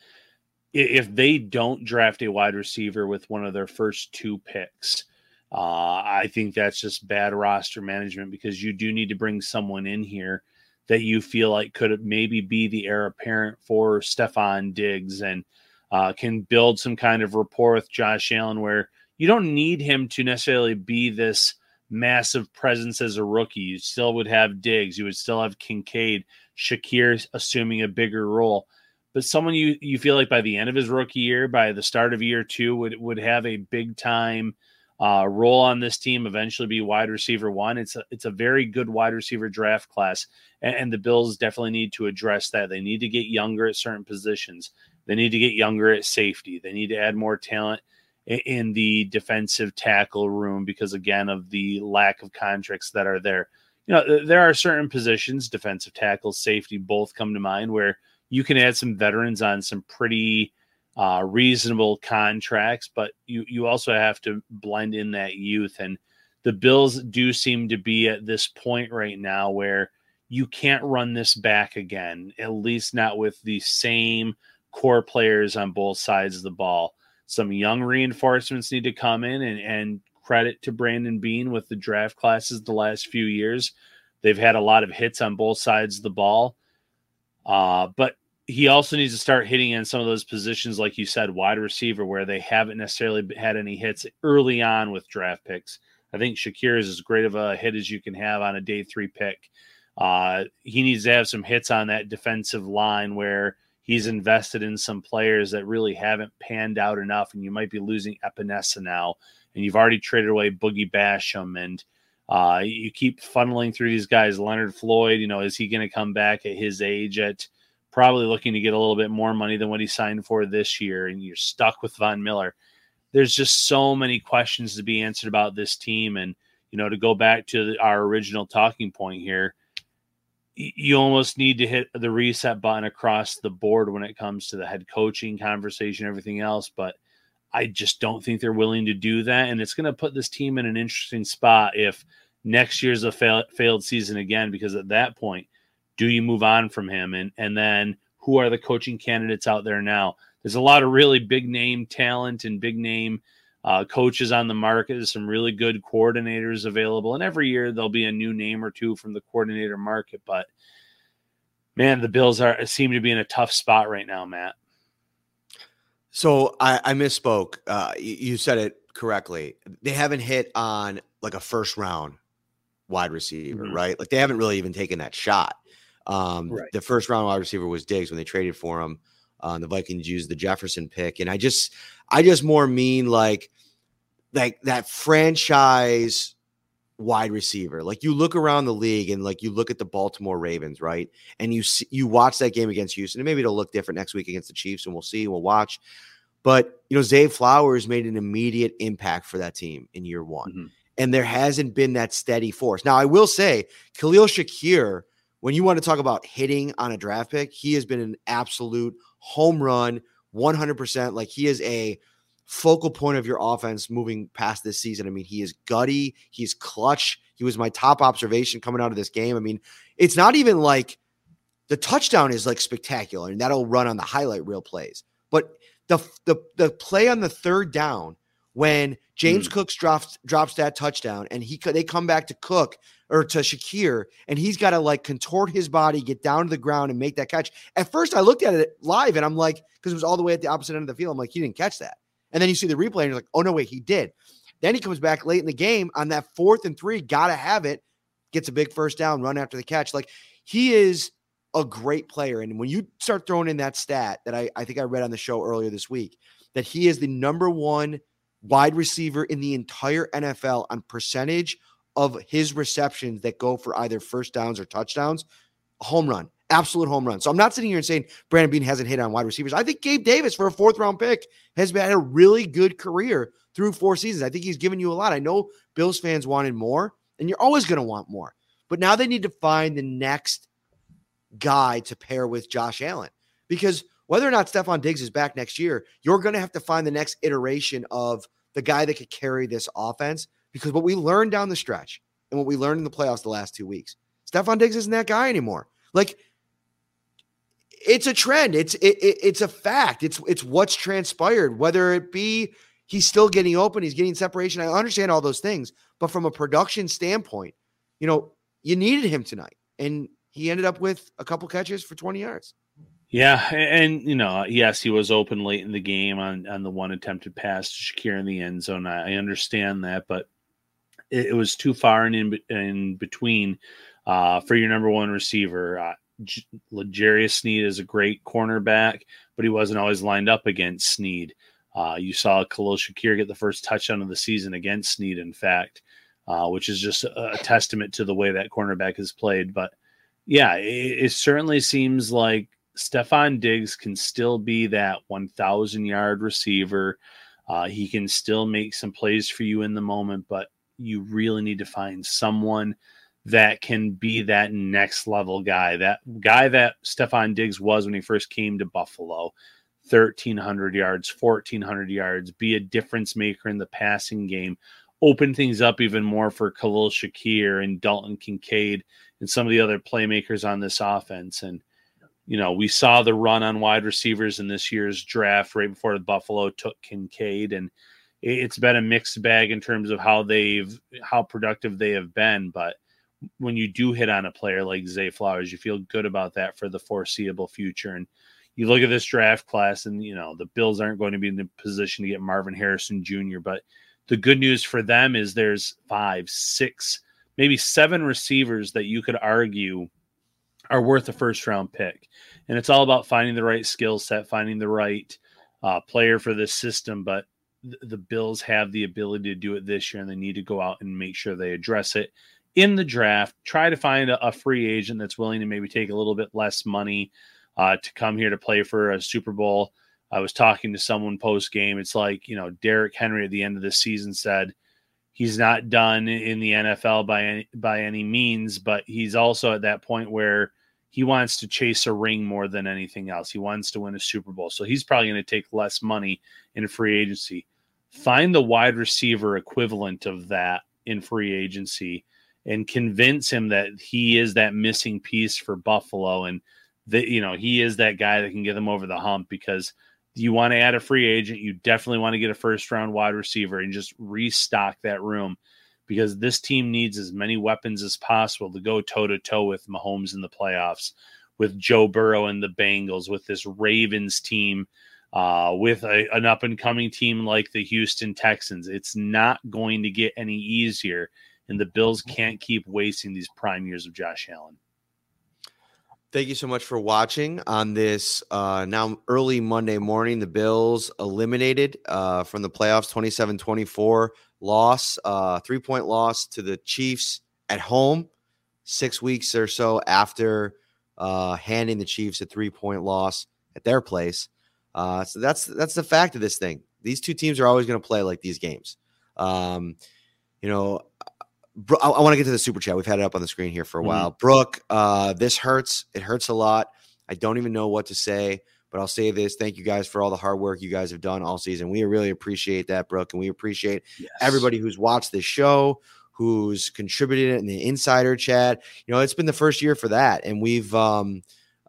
If they don't draft a wide receiver with one of their first two picks, uh, I think that's just bad roster management because you do need to bring someone in here that you feel like could maybe be the heir apparent for Stefon Diggs and uh, can build some kind of rapport with Josh Allen where you don't need him to necessarily be this massive presence as a rookie. You still would have Diggs, you would still have Kincaid, Shakir assuming a bigger role. But someone you you feel like by the end of his rookie year, by the start of year two, would would have a big time uh, role on this team. Eventually, be wide receiver one. It's a it's a very good wide receiver draft class, and, and the Bills definitely need to address that. They need to get younger at certain positions. They need to get younger at safety. They need to add more talent in the defensive tackle room because again of the lack of contracts that are there. You know, there are certain positions, defensive tackle, safety, both come to mind where you can add some veterans on some pretty uh, reasonable contracts, but you you also have to blend in that youth. And the Bills do seem to be at this point right now where you can't run this back again, at least not with the same core players on both sides of the ball. Some young reinforcements need to come in and, and credit to Brandon Beane with the draft classes the last few years. They've had a lot of hits on both sides of the ball. Uh, but he also needs to start hitting in some of those positions, like you said, wide receiver, where they haven't necessarily had any hits early on with draft picks. I think Shakir is as great of a hit as you can have on a day three pick. Uh, he needs to have some hits on that defensive line where he's invested in some players that really haven't panned out enough, and you might be losing Epenesa now, and you've already traded away Boogie Basham, and uh, you keep funneling through these guys. Leonard Floyd, you know, is he going to come back at his age at probably looking to get a little bit more money than what he signed for this year, and you're stuck with Von Miller. There's just so many questions to be answered about this team, and you know, to go back to our original talking point here you almost need to hit the reset button across the board when it comes to the head coaching conversation, everything else. But I just don't think they're willing to do that. And it's going to put this team in an interesting spot if next year's a fail, failed season again, because at that point, do you move on from him? And, and then who are the coaching candidates out there now? There's a lot of really big name talent and big name uh, coaches on the market. There's some really good coordinators available, and every year there'll be a new name or two from the coordinator market. But man, the Bills are seem to be in a tough spot right now, Matt. So I, I misspoke. Uh, you, said it correctly. They haven't hit on like a first round wide receiver, mm-hmm. right? Like they haven't really even taken that shot. Um, right. The first round wide receiver was Diggs when they traded for him. Uh, the Vikings used the Jefferson pick, and I just, I just more mean like, like that franchise wide receiver. Like you look around the league and like you look at the Baltimore Ravens, right? And you see, you watch that game against Houston, and maybe it'll look different next week against the Chiefs, and we'll see, we'll watch. But you know, Zay Flowers made an immediate impact for that team in year one. Mm-hmm. And there hasn't been that steady force. Now, I will say, Khalil Shakir, when you want to talk about hitting on a draft pick, he has been an absolute home run, 100%. Like he is a focal point of your offense moving past this season. I mean, he is gutty, he's clutch. He was my top observation coming out of this game. I mean, it's not even like the touchdown is like spectacular and that'll run on the highlight reel plays. But the the the play on the third down when James mm. Cooks drops drops that touchdown and he they come back to Cook or to Shakir and he's got to like contort his body, get down to the ground and make that catch. At first I looked at it live and I'm like because it was all the way at the opposite end of the field. I'm like he didn't catch that. And then you see the replay and you're like, "Oh no, wait, he did." Then he comes back late in the game on that fourth and 3, got to have it, gets a big first down, run after the catch. Like he is a great player and when you start throwing in that stat that I I think I read on the show earlier this week that he is the number 1 wide receiver in the entire NFL on percentage of his receptions that go for either first downs or touchdowns. Home run, absolute home run. So I'm not sitting here and saying Brandon Beane hasn't hit on wide receivers. I think Gabe Davis, for a fourth round pick, has had a really good career through four seasons. I think he's given you a lot. I know Bills fans wanted more, and you're always going to want more. But now they need to find the next guy to pair with Josh Allen because whether or not Stefon Diggs is back next year, you're going to have to find the next iteration of the guy that could carry this offense. Because what we learned down the stretch and what we learned in the playoffs the last two weeks, Stefon Diggs isn't that guy anymore. Like, it's a trend. It's it, it, it's a fact. It's it's what's transpired. Whether it be he's still getting open, he's getting separation. I understand all those things, but from a production standpoint, you know, you needed him tonight, and he ended up with a couple catches for 20 yards. Yeah, and you know, yes, he was open late in the game on on the one attempted pass to Shakir in the end zone. I, I understand that, but it, it, was too far in in, in between uh, for your number one receiver. Uh, L'Jarius Sneed is a great cornerback, but he wasn't always lined up against Sneed. Uh, you saw Khalil Shakir get the first touchdown of the season against Sneed, in fact, uh, which is just a, a, testament to the way that cornerback has played. But yeah, it, it certainly seems like Stefon Diggs can still be that 1,000 yard receiver. Uh, he can still make some plays for you in the moment, but you really need to find someone that can be that next level guy, that guy that Stefon Diggs was when he first came to Buffalo. 1300 yards, 1400 yards, be a difference maker in the passing game, open things up even more for Khalil Shakir and Dalton Kincaid and some of the other playmakers on this offense. And you know, we saw the run on wide receivers in this year's draft right before the Buffalo took Kincaid, and it's been a mixed bag in terms of how they've how productive they have been. But when you do hit on a player like Zay Flowers, you feel good about that for the foreseeable future. And you look at this draft class, and you know the Bills aren't going to be in the position to get Marvin Harrison Jr. But the good news for them is there's five, six, maybe seven receivers that you could argue are worth a first round pick. And it's all about finding the right skill set, finding the right uh, player for this system. But the Bills have the ability to do it this year, and they need to go out and make sure they address it in the draft. Try to find a, a free agent that's willing to maybe take a little bit less money uh, to come here to play for a Super Bowl. I was talking to someone post game. It's like, you know, Derrick Henry at the end of the season said, he's not done in the NFL by any, by any means, but he's also at that point where he wants to chase a ring more than anything else. He wants to win a Super Bowl. So he's probably going to take less money in free agency. Find the wide receiver equivalent of that in free agency and convince him that he is that missing piece for Buffalo and that you know he is that guy that can get them over the hump because you want to add a free agent, you definitely want to get a first round wide receiver and just restock that room because this team needs as many weapons as possible to go toe to toe with Mahomes in the playoffs, with Joe Burrow and the Bengals, with this Ravens team, uh, with a, an up and coming team like the Houston Texans. It's not going to get any easier, and the Bills can't keep wasting these prime years of Josh Allen. Thank you so much for watching on this uh, now early Monday morning. The Bills eliminated uh, from the playoffs 27 24 loss, uh, three point loss to the Chiefs at home, six weeks or so after uh, handing the Chiefs a three point loss at their place. Uh, so that's that's the fact of this thing. These two teams are always going to play like these games. Um, you know, I, I want to get to the super chat. We've had it up on the screen here for a mm-hmm. while. Brooke, uh, this hurts. It hurts a lot. I don't even know what to say, but I'll say this. Thank you guys for all the hard work you guys have done all season. We really appreciate that, Brooke, and we appreciate yes. everybody who's watched this show, who's contributed in the insider chat. You know, it's been the first year for that, and we've um,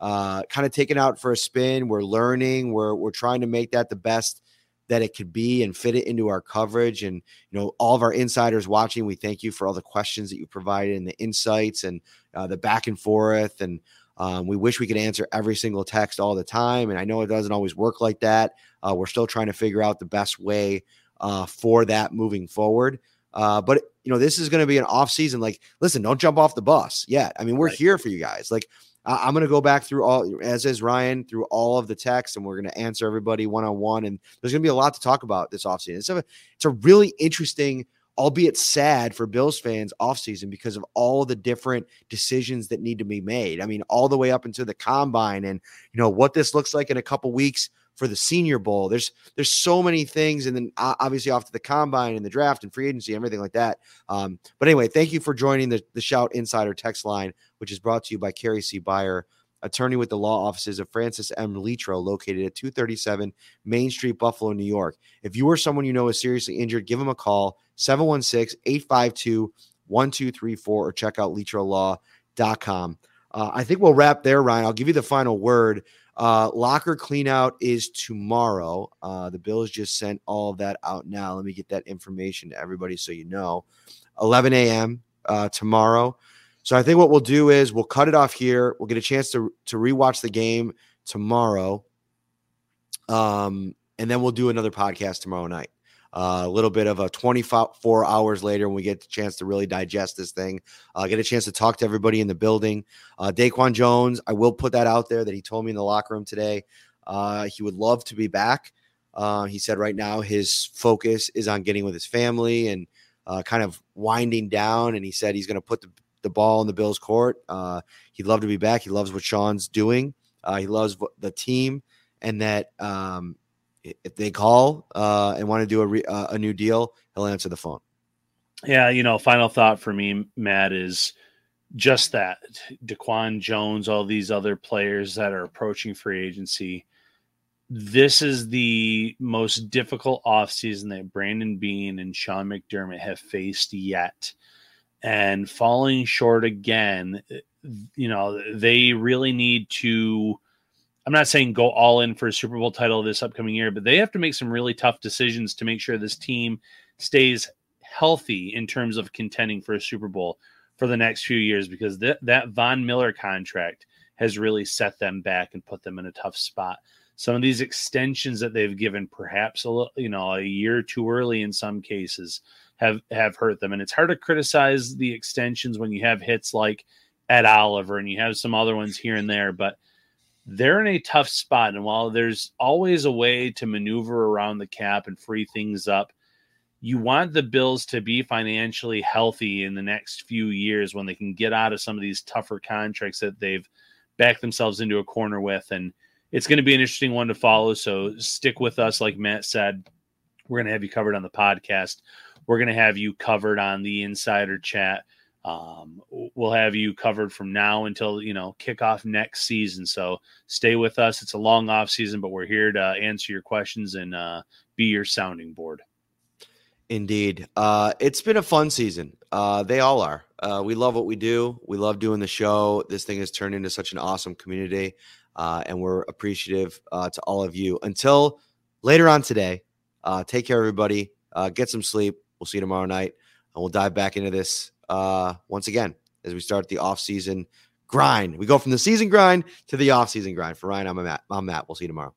uh, kind of taken out for a spin. We're learning. We're we're trying to make that the best that it could be and fit it into our coverage. And, you know, all of our insiders watching, we thank you for all the questions that you provided and the insights and uh, the back and forth. And um, we wish we could answer every single text all the time. And I know it doesn't always work like that. Uh, we're still trying to figure out the best way uh, for that moving forward. Uh, but you know, this is going to be an off season. Like, listen, don't jump off the bus yet. I mean, we're right. here for you guys. Like, I'm going to go back through all, as is Ryan, through all of the texts, and we're going to answer everybody one on one. And there's going to be a lot to talk about this offseason. It's a, it's a really interesting, albeit sad for Bills fans, offseason because of all the different decisions that need to be made. I mean, all the way up into the combine and, you know, what this looks like in a couple weeks for the Senior Bowl. There's there's so many things, and then obviously off to the combine and the draft and free agency, everything like that. Um, but anyway, thank you for joining the the Shout Insider text line, which is brought to you by Kerry C. Buyer. Attorney with the law offices of Francis M. Letro, located at 237 Main Street, Buffalo, New York. If you or someone you know is seriously injured, give them a call 716 852 1234 or check out letrolaw.com. Uh, I think we'll wrap there, Ryan. I'll give you the final word. Uh, locker cleanout is tomorrow. Uh, the Bills just sent all of that out now. Let me get that information to everybody so you know. 11 a.m. Uh, tomorrow. So I think what we'll do is we'll cut it off here. We'll get a chance to to rewatch the game tomorrow. Um, and then we'll do another podcast tomorrow night. A little bit of a 24 hours later when we get the chance to really digest this thing, uh, get a chance to talk to everybody in the building. Uh, Daquan Jones, I will put that out there that he told me in the locker room today. Uh, he would love to be back. Uh, he said right now his focus is on getting with his family and kind of winding down. And he said he's going to put the, the ball in the Bills' court. Uh, he'd love to be back. He loves what Sean's doing. Uh, he loves the team, and that um, if they call uh, and want to do a, re- uh, a new deal, he'll answer the phone. Yeah, you know, final thought for me, Matt, is just that Daquan Jones, all these other players that are approaching free agency. This is the most difficult offseason that Brandon Beane and Sean McDermott have faced yet. And falling short again, you know, they really need to I'm not saying go all in for a Super Bowl title this upcoming year, but they have to make some really tough decisions to make sure this team stays healthy in terms of contending for a Super Bowl for the next few years because that that Von Miller contract has really set them back and put them in a tough spot. Some of these extensions that they've given, perhaps a little, you know, a year too early in some cases, have have hurt them. And it's hard to criticize the extensions when you have hits like Ed Oliver and you have some other ones here and there, but they're in a tough spot. And while there's always a way to maneuver around the cap and free things up, you want the Bills to be financially healthy in the next few years when they can get out of some of these tougher contracts that they've backed themselves into a corner with. And it's going to be an interesting one to follow. So stick with us. Like Matt said, we're going to have you covered on the podcast. We're going to have you covered on the insider chat. Um, we'll have you covered from now until you know kickoff next season. So stay with us. It's a long off season, but we're here to answer your questions and uh, be your sounding board. Indeed, uh, it's been a fun season. Uh, they all are. Uh, we love what we do. We love doing the show. This thing has turned into such an awesome community, uh, and we're appreciative uh, to all of you. Until later on today, take care, everybody. get some sleep. We'll see you tomorrow night, and we'll dive back into this uh, once again as we start the off-season grind. We go from the season grind to the off-season grind. For Ryan, I'm Matt. I'm Matt. We'll see you tomorrow.